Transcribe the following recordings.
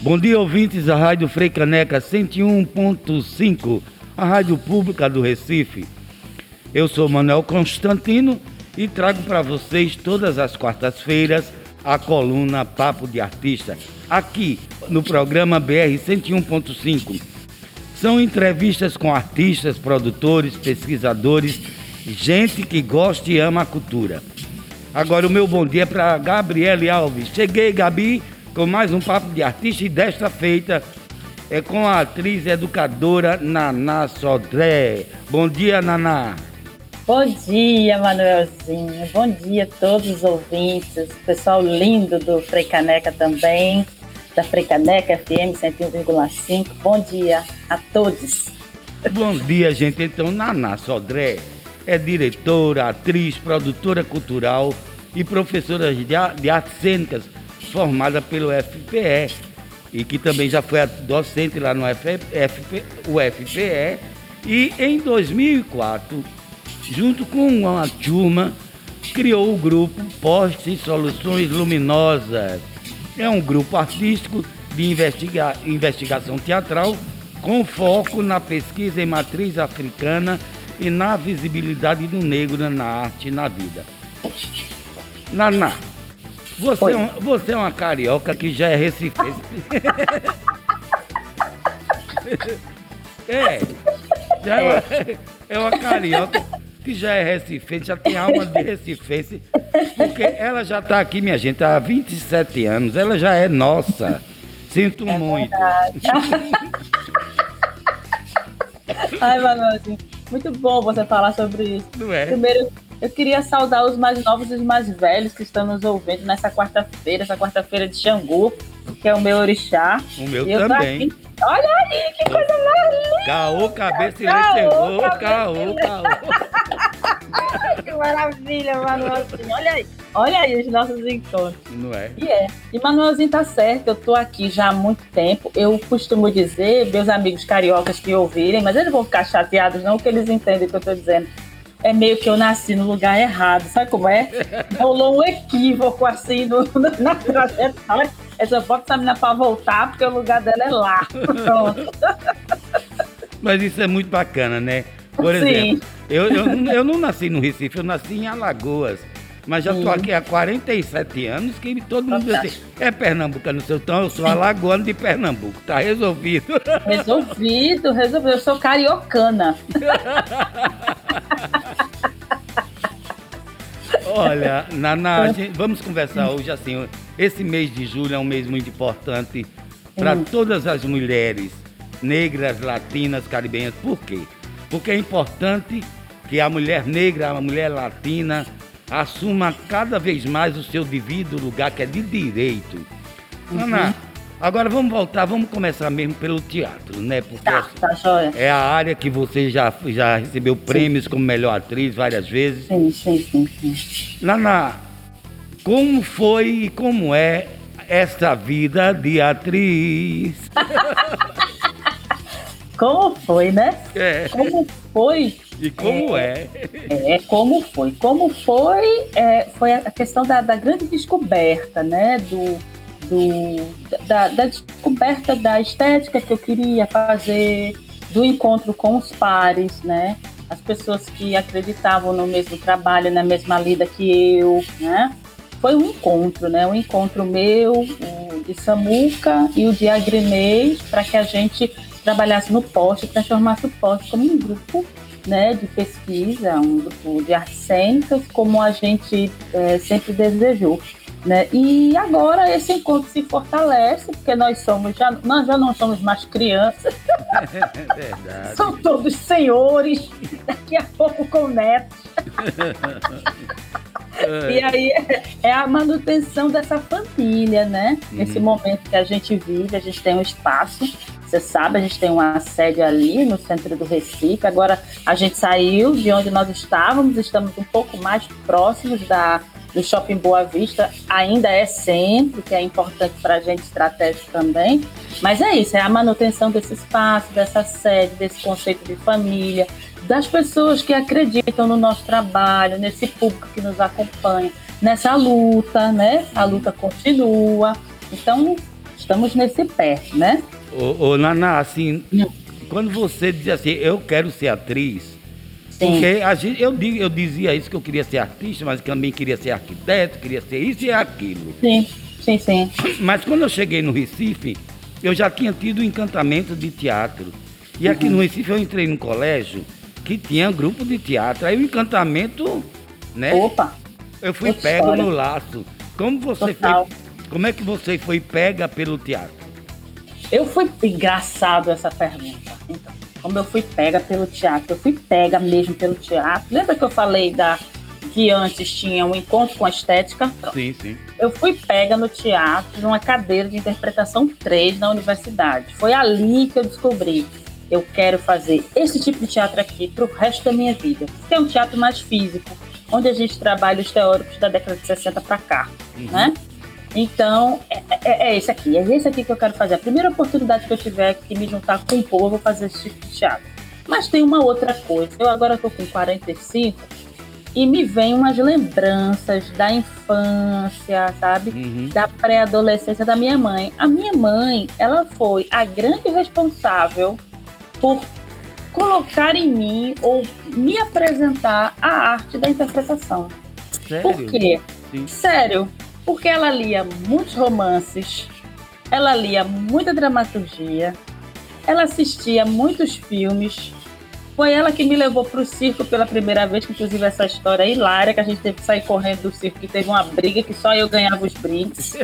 Bom dia, ouvintes da Rádio Freicaneca 101.5, a rádio pública do Recife. Eu sou Manuel Constantino e trago para vocês todas as quartas-feiras a coluna Papo de Artista, aqui no programa BR 101.5. São entrevistas com artistas, produtores, pesquisadores, gente que gosta e ama a cultura. Agora o meu bom dia é para Gabriele Alves. Cheguei, Gabi com mais um Papo de Artista e desta feita é com a atriz educadora Naná Sodré. Bom dia, Naná. Bom dia, Manuelzinho. Bom dia a todos os ouvintes, pessoal lindo do Freicaneca também, da Freicaneca FM 101,5. Bom dia a todos. Bom dia, gente. Então, Naná Sodré é diretora, atriz, produtora cultural e professora de artes cênicas formada pelo FPE e que também já foi docente lá no FP, UFPE. E em 2004, junto com uma turma, criou o grupo Postes Soluções Luminosas. É um grupo artístico de investiga investigação teatral com foco na pesquisa em matriz africana e na visibilidade do negro na arte e na vida. Naná, você, é, um, você é uma carioca que já é recifense. é, já é. Uma, é uma carioca que já é recifense, já tem alma de recifense, porque ela já está aqui, minha gente, há 27 anos, ela já é nossa. Sinto é muito. Ai, Manoel, muito bom você falar sobre isso. Não é? Primeiro, eu queria saudar os mais novos e os mais velhos que estão nos ouvindo nessa quarta-feira, essa quarta-feira de Xangu, que é o meu orixá. O meu também. Olha aí, que coisa mais linda! Caô, cabeça e chegou, caô, caô. que maravilha, Manuelzinho. Olha aí, olha aí os nossos encontros. Não é? E é. E Manuelzinho tá certo, eu tô aqui já há muito tempo. Eu costumo dizer, meus amigos cariocas que ouvirem, mas eles vão ficar chateados, não, que eles entendem o que eu tô dizendo é meio que eu nasci no lugar errado. Sabe como é? Rolou um equívoco assim no, na trajetória. Essa foto essa menina para voltar, porque o lugar dela é lá. Pronto. Mas isso é muito bacana, né? Por exemplo, eu, eu, eu não nasci no Recife, eu nasci em Alagoas. Mas já estou aqui há 47 anos que todo mundo diz assim, é pernambucano seu então eu sou alagoano de Pernambuco. Tá resolvido. Resolvido, resolvido. Eu sou cariocana. Olha, Naná, vamos conversar hoje assim. Esse mês de julho é um mês muito importante para todas as mulheres negras, latinas, caribenhas. Por quê? Porque é importante que a mulher negra, a mulher latina, assuma cada vez mais o seu devido lugar, que é de direito. Uhum. Naná, Agora vamos voltar, vamos começar mesmo pelo teatro, né? Porque tá, tá joia. é a área que você já, já recebeu prêmios sim. como melhor atriz várias vezes. Sim, sim, sim, sim. Nana, como foi e como é essa vida de atriz? como foi, né? É. Como foi? E como é? É, é como foi. Como foi, é, foi a questão da, da grande descoberta, né? Do do, da, da descoberta da estética que eu queria fazer, do encontro com os pares, né? As pessoas que acreditavam no mesmo trabalho, na mesma lida que eu, né? Foi um encontro, né? Um encontro meu, o de Samuca e o de Agrimei, para que a gente trabalhasse no poste, transformasse o poste como um grupo né, de pesquisa, um grupo de artes cênicas, como a gente é, sempre desejou. Né? E agora esse encontro se fortalece, porque nós somos já, nós já não somos mais crianças. Verdade. São todos senhores, daqui a pouco com netos. e aí é, é a manutenção dessa família, né? Uhum. Nesse momento que a gente vive, a gente tem um espaço. Você sabe, a gente tem uma sede ali no centro do Recife. Agora a gente saiu de onde nós estávamos, estamos um pouco mais próximos da do Shopping Boa Vista ainda é centro, que é importante para a gente estratégico também. Mas é isso, é a manutenção desse espaço, dessa sede, desse conceito de família, das pessoas que acreditam no nosso trabalho, nesse público que nos acompanha, nessa luta, né? A luta continua. Então, estamos nesse pé, né? Ô, ô Naná, assim, quando você diz assim, eu quero ser atriz, Sim. porque a gente, eu, eu dizia isso que eu queria ser artista, mas também queria ser arquiteto, queria ser isso e aquilo. Sim, sim, sim. Mas quando eu cheguei no Recife, eu já tinha tido o encantamento de teatro. E aqui uhum. no Recife eu entrei num colégio que tinha grupo de teatro. Aí o encantamento, né? Opa! Eu fui pego história. no laço. Como você Total. foi? Como é que você foi pega pelo teatro? Eu fui engraçado essa pergunta. Então, como eu fui pega pelo teatro, eu fui pega mesmo pelo teatro. Lembra que eu falei da que antes tinha um encontro com a estética? Sim, sim. Eu fui pega no teatro, numa cadeira de interpretação 3 na universidade. Foi ali que eu descobri eu quero fazer esse tipo de teatro aqui para o resto da minha vida. Que é um teatro mais físico, onde a gente trabalha os teóricos da década de 60 para cá, uhum. né? Então, é, é, é, esse aqui, é esse aqui que eu quero fazer. A primeira oportunidade que eu tiver que me juntar com o povo, eu vou fazer esse tipo de teatro. Mas tem uma outra coisa. Eu agora estou com 45 e me vem umas lembranças da infância, sabe? Uhum. Da pré-adolescência da minha mãe. A minha mãe, ela foi a grande responsável por colocar em mim ou me apresentar a arte da interpretação. Sério? Por quê? Sim. Sério, porque ela lia muitos romances, ela lia muita dramaturgia, ela assistia muitos filmes. Foi ela que me levou para o circo pela primeira vez, que inclusive essa história hilária, que a gente teve que sair correndo do circo, que teve uma briga que só eu ganhava os brindes.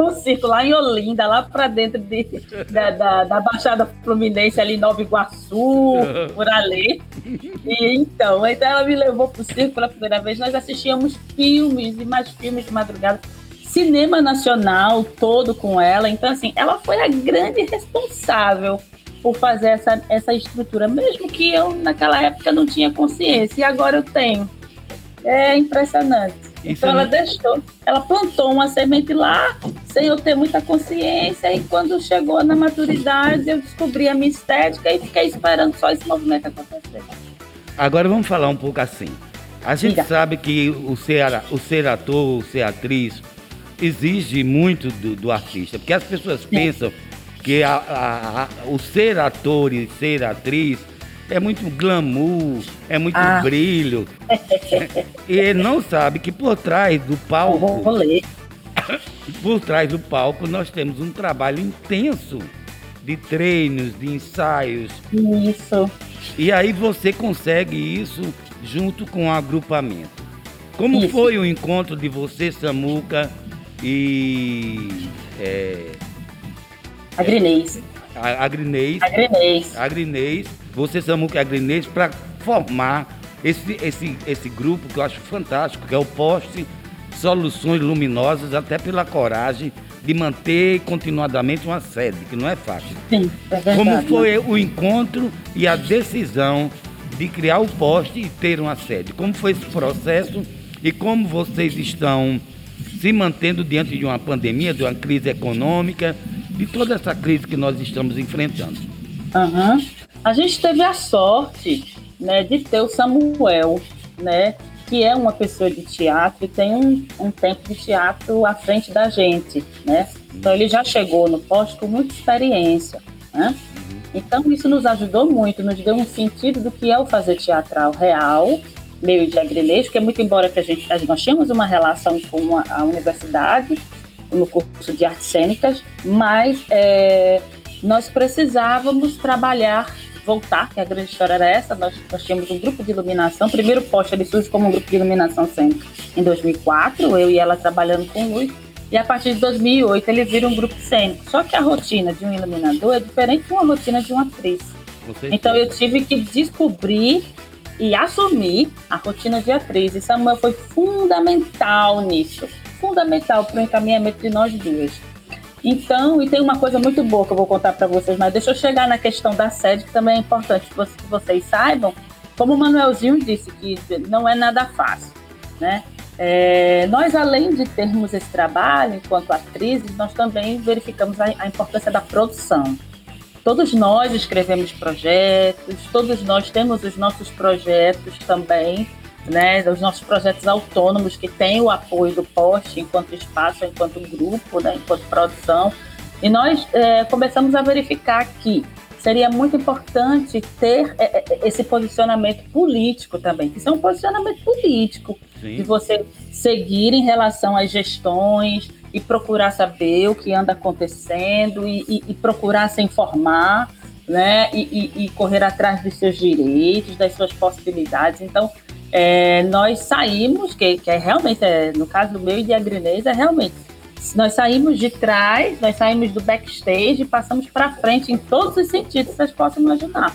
Um circo lá em Olinda, lá para dentro de, da, da, da, Baixada Fluminense, ali em Nova Iguaçu, por ali. E então, então ela me levou para o circo pela primeira vez. Nós assistíamos filmes e mais filmes de madrugada. Cinema nacional todo com ela. Então, assim, ela foi a grande responsável por fazer essa, essa estrutura, mesmo que eu naquela época não tinha consciência, e agora eu tenho. É impressionante. Isso então ela não... deixou, ela plantou uma semente lá, sem eu ter muita consciência, e quando chegou na maturidade, eu descobri a minha estética e fiquei esperando só esse movimento acontecer. Agora vamos falar um pouco assim. A gente Diga. sabe que o ser, o ser ator, o ser atriz, exige muito do, do artista, porque as pessoas Sim. pensam que a, a, a, o ser ator e ser atriz é muito glamour, é muito ah. brilho. e ele não sabe que por trás do palco. Por trás do palco nós temos um trabalho intenso de treinos, de ensaios. Isso. E aí você consegue isso junto com o agrupamento. Como isso. foi o encontro de você, Samuca e. É, Agrinês. Agrinês. Agrinês. Agrinês você Samuca e Agrinês para formar esse, esse, esse grupo que eu acho fantástico, que é o Poste Soluções Luminosas, até pela coragem de manter continuadamente uma sede, que não é fácil. Sim, é verdade. Como foi o encontro e a decisão de criar o poste e ter uma sede? Como foi esse processo e como vocês estão se mantendo diante de uma pandemia, de uma crise econômica, de toda essa crise que nós estamos enfrentando? Uhum. A gente teve a sorte né, de ter o Samuel, né, que é uma pessoa de teatro e tem um, um tempo de teatro à frente da gente. Né? Então ele já chegou no posto com muita experiência. Né? Então isso nos ajudou muito, nos deu um sentido do que é o fazer teatral real, meio de agrilês, que é muito embora que a gente, nós tínhamos uma relação com a, a universidade, no curso de artes cênicas, mas é, nós precisávamos trabalhar voltar, que a grande história era essa. Nós, nós tínhamos um grupo de iluminação. O primeiro poste ele surge como um grupo de iluminação sempre em 2004, eu e ela trabalhando com luz. E a partir de 2008 ele vira um grupo cênico. Só que a rotina de um iluminador é diferente de uma rotina de uma atriz. Então eu tive que descobrir e assumir a rotina de atriz. E Samuel foi fundamental nisso. Fundamental para o encaminhamento de nós duas. Então, e tem uma coisa muito boa que eu vou contar para vocês, mas deixa eu chegar na questão da sede, que também é importante que vocês saibam. Como o Manuelzinho disse, que não é nada fácil, né? É, nós, além de termos esse trabalho enquanto atrizes, nós também verificamos a, a importância da produção. Todos nós escrevemos projetos, todos nós temos os nossos projetos também, né, os nossos projetos autônomos que têm o apoio do POST enquanto espaço, enquanto grupo, né, enquanto produção. E nós é, começamos a verificar que seria muito importante ter é, é, esse posicionamento político também, que isso é um posicionamento político, Sim. de você seguir em relação às gestões e procurar saber o que anda acontecendo e, e, e procurar se informar, né, e, e, correr atrás dos seus direitos, das suas possibilidades. Então, é, nós saímos, que, que é realmente, é, no caso do meu e de Agrinês, é realmente nós saímos de trás, nós saímos do backstage e passamos para frente em todos os sentidos que vocês possam imaginar.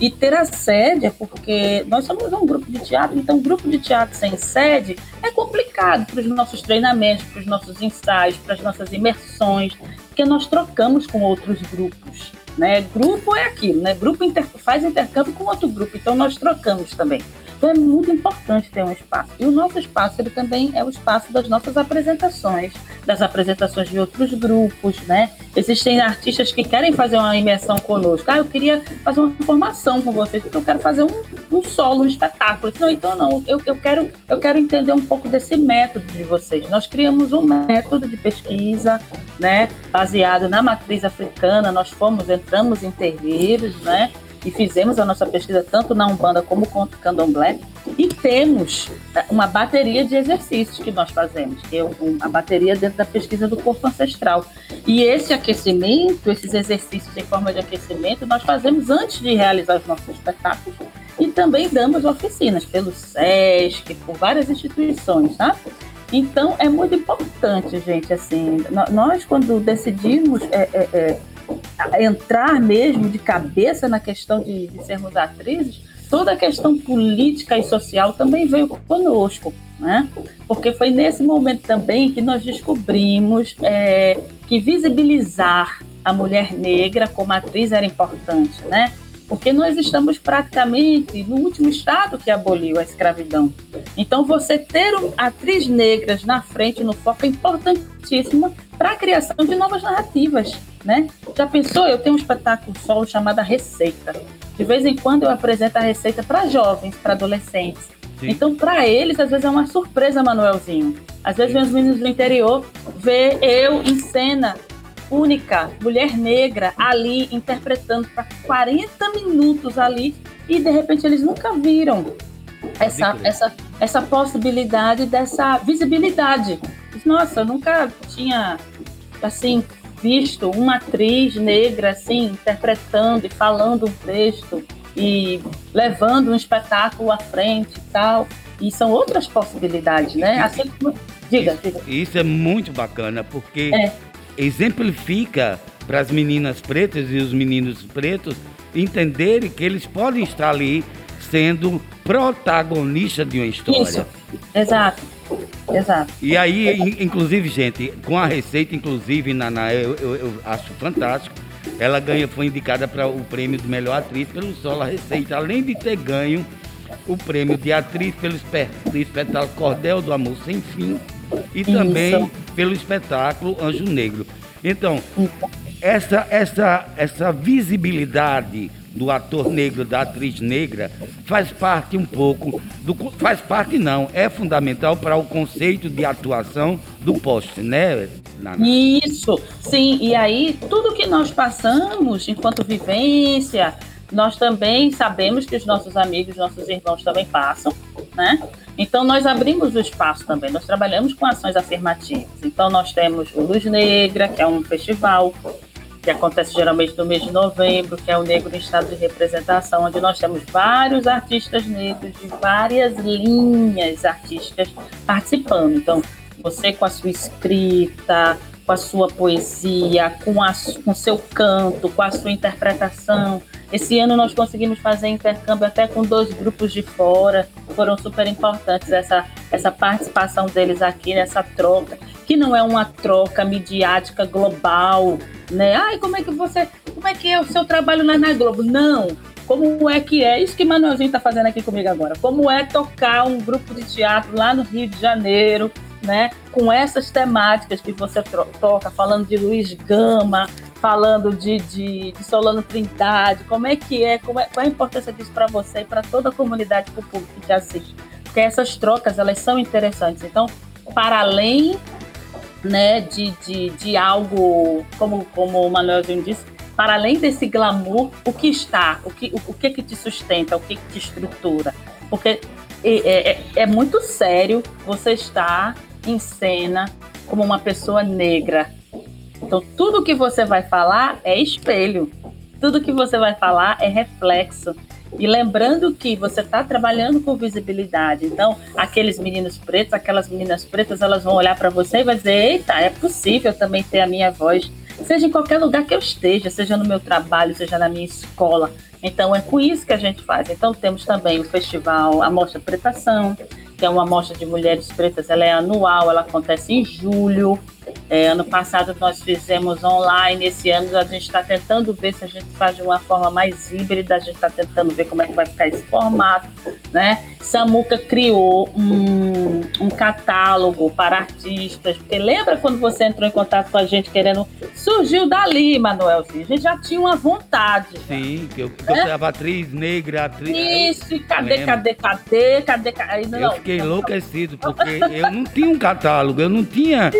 E ter a sede é porque nós somos um grupo de teatro, então um grupo de teatro sem sede é complicado para os nossos treinamentos, para os nossos ensaios, para as nossas imersões, porque nós trocamos com outros grupos. Né? Grupo é aquilo, né? Grupo inter... faz intercâmbio com outro grupo, então nós trocamos também. Então é muito importante ter um espaço. E o nosso espaço ele também é o espaço das nossas apresentações, das apresentações de outros grupos, né? Existem artistas que querem fazer uma imersão conosco. Ah, eu queria fazer uma formação com vocês, porque eu quero fazer um, um solo, um espetáculo. Não, então não, eu, eu, quero, eu quero entender um pouco desse método de vocês. Nós criamos um método de pesquisa, né? Baseado na matriz africana, nós fomos, entramos em terreiros, né? E fizemos a nossa pesquisa tanto na Umbanda como com o Candomblé e temos é, uma bateria de exercícios que nós fazemos, que é a bateria dentro da pesquisa do corpo ancestral. E esse aquecimento, esses exercícios em forma de aquecimento, nós fazemos antes de realizar os nossos espetáculos e também damos oficinas pelo SESC, por várias instituições, tá? Então é muito importante, gente, assim, nós quando decidimos é, é, é entrar mesmo de cabeça na questão de, de sermos atrizes, toda a questão política e social também veio conosco, né? Porque foi nesse momento também que nós descobrimos é, que visibilizar a mulher negra como atriz era importante, né? Porque nós estamos praticamente no último estado que aboliu a escravidão. Então, você ter atriz negras na frente, no foco, é importantíssimo para a criação de novas narrativas né? Já pensou? Eu tenho um espetáculo solo chamado Receita. De vez em quando eu apresento a receita para jovens, para adolescentes. Sim. Então, para eles, às vezes é uma surpresa, Manuelzinho. Às vezes, os meninos do interior vê eu em cena única, mulher negra, ali interpretando para 40 minutos ali e de repente eles nunca viram essa, essa, essa possibilidade dessa visibilidade. Nossa, eu nunca tinha assim visto uma atriz negra assim interpretando e falando um texto e levando um espetáculo à frente e tal. E são outras possibilidades, né? Assim como... Diga, diga. Isso é muito bacana, porque é. exemplifica para as meninas pretas e os meninos pretos entenderem que eles podem estar ali sendo protagonistas de uma história. Isso, exato. Exato. E aí, inclusive, gente, com a receita, inclusive, Naná, eu, eu, eu acho fantástico. Ela ganha, foi indicada para o prêmio de melhor atriz pelo solo a receita, além de ter ganho o prêmio de atriz pelo espetáculo Cordel do Amor Sem Fim e também Isso. pelo espetáculo Anjo Negro. Então, essa, essa, essa visibilidade do ator negro, da atriz negra, faz parte um pouco, do, faz parte não, é fundamental para o conceito de atuação do poste, né? Isso, sim, e aí tudo que nós passamos enquanto vivência, nós também sabemos que os nossos amigos, nossos irmãos também passam, né? Então nós abrimos o espaço também, nós trabalhamos com ações afirmativas. Então nós temos o Luz Negra, que é um festival que acontece geralmente no mês de novembro, que é o Negro em Estado de Representação, onde nós temos vários artistas negros de várias linhas artísticas participando. Então, você com a sua escrita, com a sua poesia, com, a, com seu canto, com a sua interpretação. Esse ano nós conseguimos fazer intercâmbio até com dois grupos de fora, foram super importantes essa, essa participação deles aqui nessa troca, que não é uma troca midiática global, né? Ai, como é que você, como é que é o seu trabalho lá na Globo? Não, como é que é, isso que Manuelzinho está fazendo aqui comigo agora, como é tocar um grupo de teatro lá no Rio de Janeiro, né, com essas temáticas que você toca, falando de Luiz Gama, falando de, de, de, Solano Trindade, como é que é, como é, qual é a importância disso para você e para toda a comunidade, para o público que te assiste. Porque essas trocas, elas são interessantes. Então, para além né, de, de, de algo, como, como o Manuelzinho disse, para além desse glamour, o que está, o que, o, o que, que te sustenta, o que, que te estrutura. Porque é, é, é muito sério você estar em cena como uma pessoa negra. Então, tudo que você vai falar é espelho. Tudo que você vai falar é reflexo. E lembrando que você está trabalhando com visibilidade. Então, aqueles meninos pretos, aquelas meninas pretas, elas vão olhar para você e vai dizer: eita, é possível também ter a minha voz. Seja em qualquer lugar que eu esteja, seja no meu trabalho, seja na minha escola. Então, é com isso que a gente faz. Então, temos também o festival A Mostra Pretação, que é uma mostra de mulheres pretas, ela é anual, ela acontece em julho. É, ano passado nós fizemos online, esse ano a gente está tentando ver se a gente faz de uma forma mais híbrida, a gente está tentando ver como é que vai ficar esse formato, né? Samuca criou um, um catálogo para artistas, porque lembra quando você entrou em contato com a gente querendo, surgiu dali, Manuelzinho, a gente já tinha uma vontade. Sim, que eu, que eu era atriz negra, atriz... Isso, e cadê, cadê, cadê, cadê, cadê, não, eu fiquei não, enlouquecido, porque eu não tinha um catálogo, eu não tinha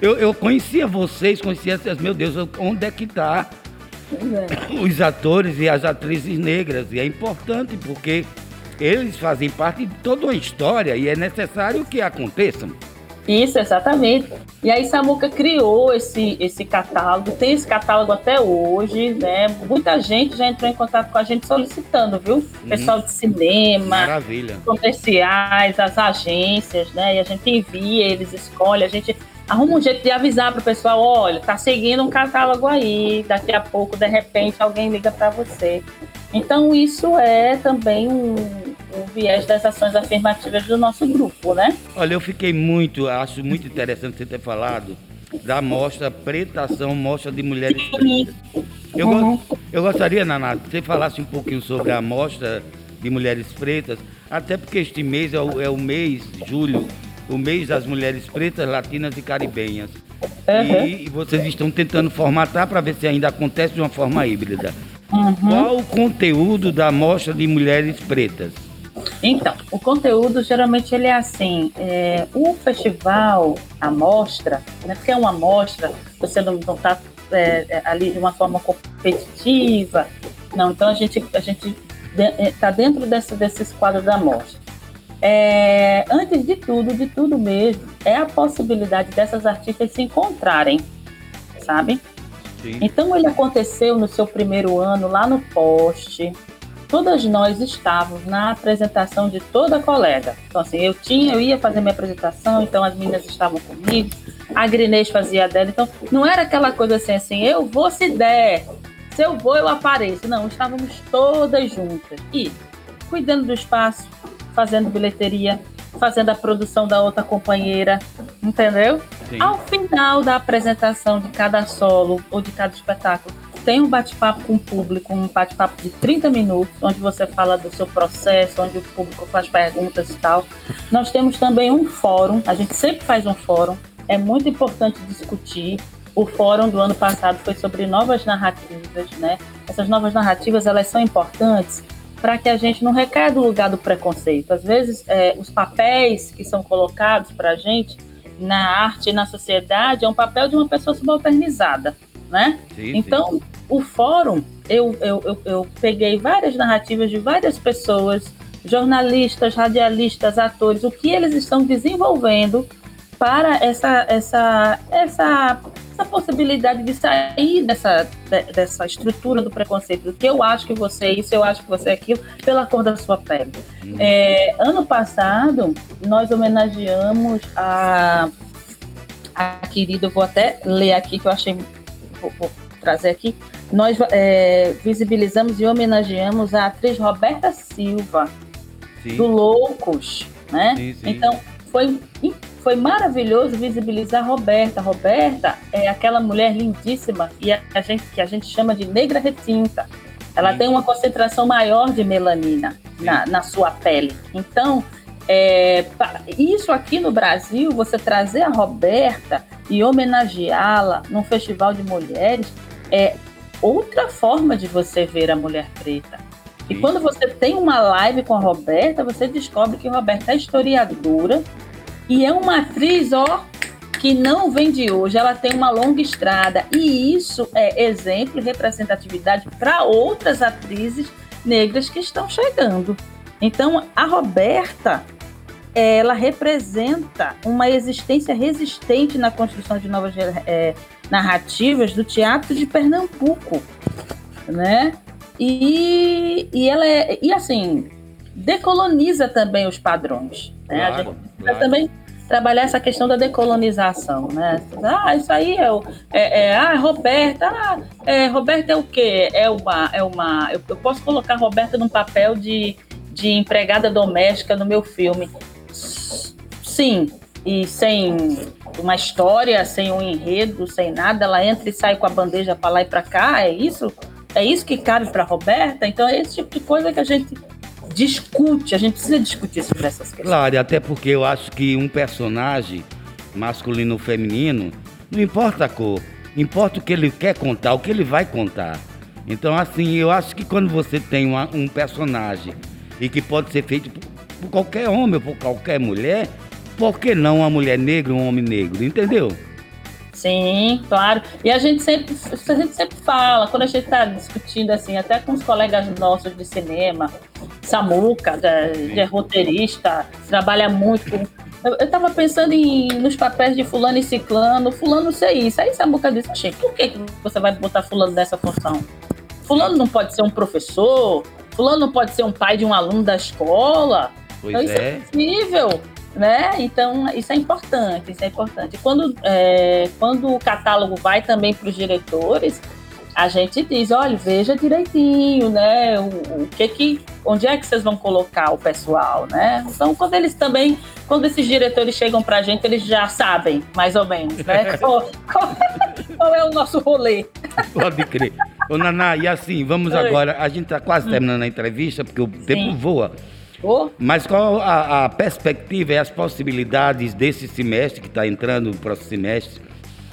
eu, eu conhecia vocês, conhecia, meu Deus, onde é que está é. os atores e as atrizes negras? E é importante porque eles fazem parte de toda uma história e é necessário que aconteçam. Isso, exatamente. E aí Samuca criou esse, esse catálogo, tem esse catálogo até hoje, né? Muita gente já entrou em contato com a gente solicitando, viu? Uhum. Pessoal de cinema, Maravilha. comerciais, as agências, né? E a gente envia, eles escolhem, a gente arruma um jeito de avisar para o pessoal, olha, tá seguindo um catálogo aí, daqui a pouco, de repente, alguém liga para você. Então, isso é também um, um, viés das ações afirmativas do nosso grupo, né? Olha, eu fiquei muito, acho muito interessante você ter falado da mostra Pretação, mostra de mulheres pretas. Eu, uhum. eu gostaria, Naná, que você falasse um pouquinho sobre a mostra de mulheres pretas, até porque este mês é o, é o mês, julho, o mês das mulheres pretas, latinas e caribenhas. Uhum. E, vocês estão tentando formatar para ver se ainda acontece de uma forma híbrida. Uhum. Qual o conteúdo da mostra de mulheres pretas? Então, o conteúdo geralmente ele é assim, é, o festival, a mostra, né, porque é uma mostra, você não está é, é, ali de uma forma competitiva, não, então a gente a gente está é, dentro desse, desses quadros da mostra. É, antes de tudo, de tudo mesmo, é a possibilidade dessas artistas se encontrarem, sabe? Sim. Então ele aconteceu no seu primeiro ano lá no poste. Todas nós estávamos na apresentação de toda colega. Então assim, eu tinha, eu ia fazer minha apresentação, então as meninas estavam comigo, a Grinês fazia a dela, então não era aquela coisa assim, assim, eu vou se der, se eu vou eu apareço. Não, estávamos todas juntas e cuidando do espaço, fazendo bilheteria, fazendo a produção da outra companheira, entendeu? Sim. Ao final da apresentação de cada solo ou de cada espetáculo, tem um bate-papo com o público, um bate-papo de 30 minutos, onde você fala do seu processo, onde o público faz perguntas e tal. Nós temos também um fórum, a gente sempre faz um fórum, é muito importante discutir. O fórum do ano passado foi sobre novas narrativas, né? Essas novas narrativas, elas são importantes para que a gente não recaia do lugar do preconceito. Às vezes, é, os papéis que são colocados para a gente na arte e na sociedade é um papel de uma pessoa subalternizada, né? Sim, então, sim. o fórum, eu, eu, eu, eu peguei várias narrativas de várias pessoas, jornalistas, radialistas, atores, o que eles estão desenvolvendo para essa, essa, essa essa possibilidade de sair dessa, dessa estrutura do preconceito, do que eu acho que você é isso, eu acho que você é aquilo, pela cor da sua pele. Uhum. É, ano passado, nós homenageamos a, a querida, vou até ler aqui, que eu achei, vou, vou trazer aqui, nós é, visibilizamos e homenageamos a atriz Roberta Silva, sim. do Loucos, né? Sim, sim. Então, foi foi maravilhoso visibilizar a Roberta. Roberta é aquela mulher lindíssima e a gente, que a gente chama de negra retinta. Ela Sim. tem uma concentração maior de melanina na, na sua pele. Então, é, isso aqui no Brasil, você trazer a Roberta e homenageá-la num festival de mulheres, é outra forma de você ver a mulher preta. E quando você tem uma live com a Roberta, você descobre que a Roberta é historiadora e é uma atriz, ó, que não vem de hoje, ela tem uma longa estrada. E isso é exemplo e representatividade para outras atrizes negras que estão chegando. Então, a Roberta, ela representa uma existência resistente na construção de novas é, narrativas do teatro de Pernambuco, né? E, e ela é, e assim, decoloniza também os padrões. Né? Claro, claro. também trabalhar essa questão da decolonização, né? Ah, isso aí é o. É, é, ah, Roberta, ah, é, Roberta é o quê? É uma. É uma eu, eu posso colocar Roberta num papel de, de empregada doméstica no meu filme. Sim, e sem uma história, sem um enredo, sem nada, ela entra e sai com a bandeja para lá e para cá, é isso? É isso que cabe para Roberta? Então é esse tipo de coisa que a gente discute, a gente precisa discutir sobre essas questões. Claro, até porque eu acho que um personagem, masculino ou feminino, não importa a cor, importa o que ele quer contar, o que ele vai contar. Então, assim, eu acho que quando você tem uma, um personagem e que pode ser feito por, por qualquer homem ou por qualquer mulher, por que não uma mulher negra ou um homem negro? Entendeu? Sim, claro. E a gente sempre, a gente sempre fala, quando a gente está discutindo assim, até com os colegas nossos de cinema, Samuca, de, de roteirista, trabalha muito Eu, estava pensando em, nos papéis de fulano e ciclano, fulano sei isso. Aí Samuca disse, Achei, por que, que você vai botar fulano nessa função? Fulano não pode ser um professor, fulano não pode ser um pai de um aluno da escola. Pois então, isso é, é possível né? Então isso é importante, isso é importante. Quando, é, quando o catálogo vai também para os diretores, a gente diz, olha, veja direitinho, né? O, o, que que, onde é que vocês vão colocar o pessoal, né? Então, quando eles também, quando esses diretores chegam para a gente, eles já sabem, mais ou menos, né? qual, qual, qual, é o nosso rolê? Pode crer. Ô, Naná, e assim, vamos Oi. agora, a gente está quase hum. terminando a entrevista, porque o Sim. tempo voa. Oh. Mas qual a, a, perspectiva e as possibilidades desse semestre que está entrando no próximo semestre,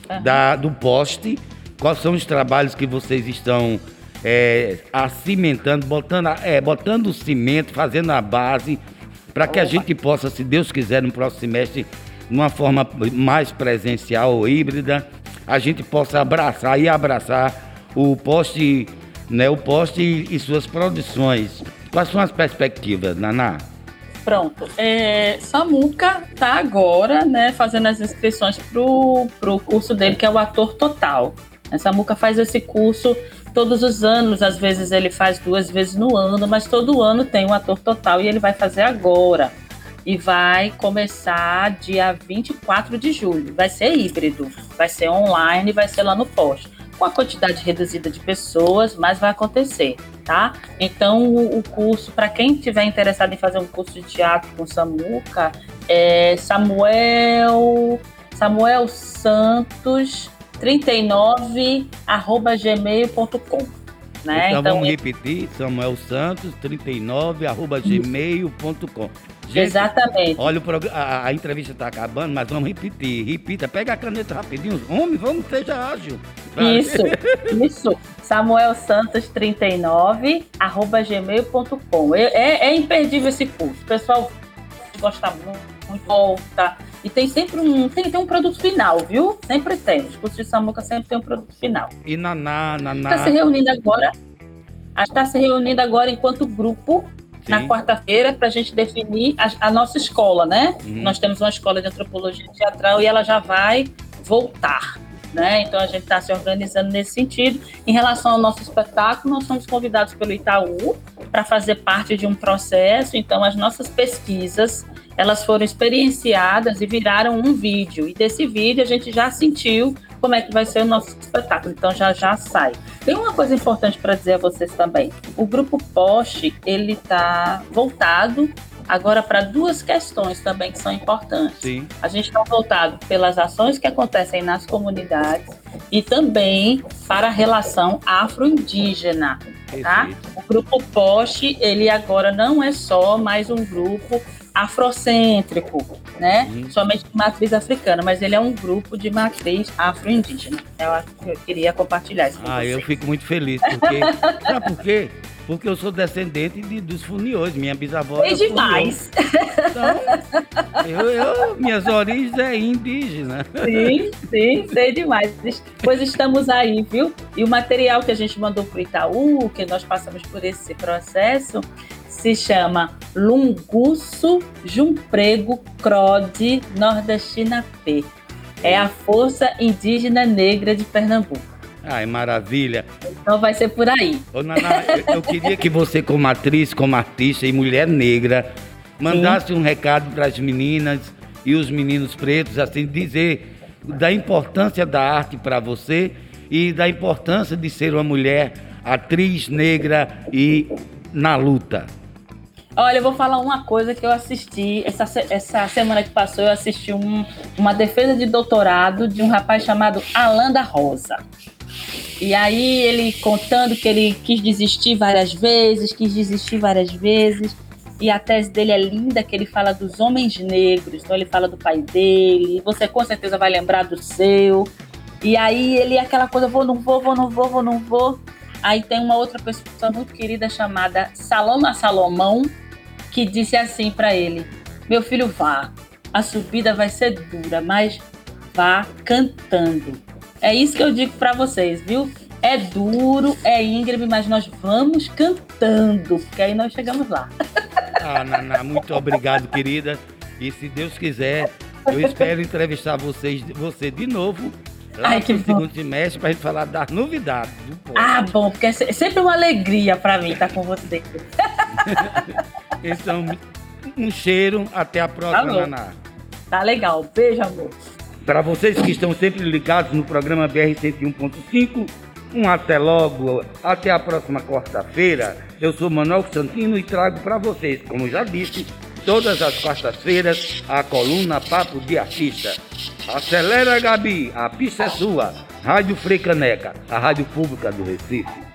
uhum. da, do poste? Quais são os trabalhos que vocês estão é, acimentando, botando, é, botando o cimento, fazendo a base, para que a gente possa, se Deus quiser, no próximo semestre, numa forma mais presencial ou híbrida, a gente possa abraçar e abraçar o poste, né, o poste e, e suas produções. Quais são as perspectivas, Naná? Pronto. É, Samuca está agora né, fazendo as inscrições para o curso dele, que é o Ator Total. A Samuca faz esse curso todos os anos, às vezes ele faz duas vezes no ano, mas todo ano tem um ator total e ele vai fazer agora. E vai começar dia 24 de julho. Vai ser híbrido, vai ser online, vai ser lá no posto com a quantidade reduzida de pessoas, mas vai acontecer, tá? Então, o, o curso, para quem tiver interessado em fazer um curso de teatro com Samuca, é Samuel, Samuel Santos 39 arroba gmail.com. Né? Então, então, vamos repetir, Samuel Santos 39 arroba gmail.com. Gente, Exatamente. Olha, o a, a entrevista está acabando, mas vamos repetir. Repita, pega a caneta rapidinho. Homem, vamos, seja ágil. Isso, isso. Samuel Santos 39 arroba gmail.com. É, é, é, imperdível esse curso. O pessoal gosta muito, volta. E tem sempre um. Tem, tem um produto final, viu? Sempre tem. Os cursos de Samuca sempre tem um produto final. E Naná, Naná. Está se reunindo agora. Está se reunindo agora enquanto grupo Sim. na quarta-feira para a gente definir a, a, nossa escola, né? Uhum. Nós temos uma escola de antropologia teatral e ela já vai voltar. Né? Então a gente está se organizando nesse sentido. Em relação ao nosso espetáculo, nós somos convidados pelo Itaú para fazer parte de um processo. Então as nossas pesquisas elas foram experienciadas e viraram um vídeo. E desse vídeo a gente já sentiu como é que vai ser o nosso espetáculo. Então já já sai. Tem uma coisa importante para dizer a vocês também. O grupo Poste, ele está voltado agora para duas questões também que são importantes. Sim. A gente está voltado pelas ações que acontecem nas comunidades e também para a relação afro-indígena. Tá? O grupo Poste, ele agora não é só mais um grupo afrocêntrico, né? Uhum. Somente de matriz africana, mas ele é um grupo de matriz afro-indígena. Eu, eu queria compartilhar isso com Ah, vocês. eu fico muito feliz, porque... sabe por quê? Porque eu sou descendente de, dos funiões, minha bisavó é demais. Então, eu, eu, minhas origens é indígena. Sim, sim, sei demais. Pois estamos aí, viu? E o material que a gente mandou para o Itaú, que nós passamos por esse processo, se chama Lunguço Jumprego Crode Nordestina P. É a Força Indígena Negra de Pernambuco. Ai, maravilha. Então vai ser por aí. Ô, Naná, eu, eu, queria que você, como atriz, como artista e mulher negra, mandasse Sim. um recado para as meninas e os meninos pretos, assim, dizer da importância da arte para você e da importância de ser uma mulher atriz negra e na luta. Olha, eu vou falar uma coisa que eu assisti, essa, essa semana que passou, eu assisti um, uma defesa de doutorado de um rapaz chamado Alanda Rosa. E aí ele contando que ele quis desistir várias vezes, quis desistir várias vezes. E a tese dele é linda, que ele fala dos homens negros, então ele fala do pai dele, você com certeza vai lembrar do seu. E aí ele é aquela coisa, vou, não vou, vou, não vou, vou, não vou. Aí tem uma outra pessoa muito querida chamada Saloma Salomão, que disse assim para ele: Meu filho, vá, a subida vai ser dura, mas vá cantando. É isso que eu digo para vocês, viu? É duro, é íngreme, mas nós vamos cantando, porque aí nós chegamos lá. Ah, Naná, muito obrigado, querida. E se Deus quiser, eu espero entrevistar vocês, você de novo lá Ai, no segundo semestre para gente falar das novidades. ah, bom, porque é sempre uma alegria para mim estar com você. então, um cheiro, até a próxima, tá Naná. Tá legal, beijo, amor. Para vocês que estão sempre ligados no programa BR 101.5, um até logo, até a próxima quarta-feira. Eu sou Manuel Santino e trago para vocês, como já disse, todas as quartas-feiras, a coluna Papo de Artista. Acelera, Gabi, a pista é sua. Rádio Freicaneca, a rádio pública do Recife.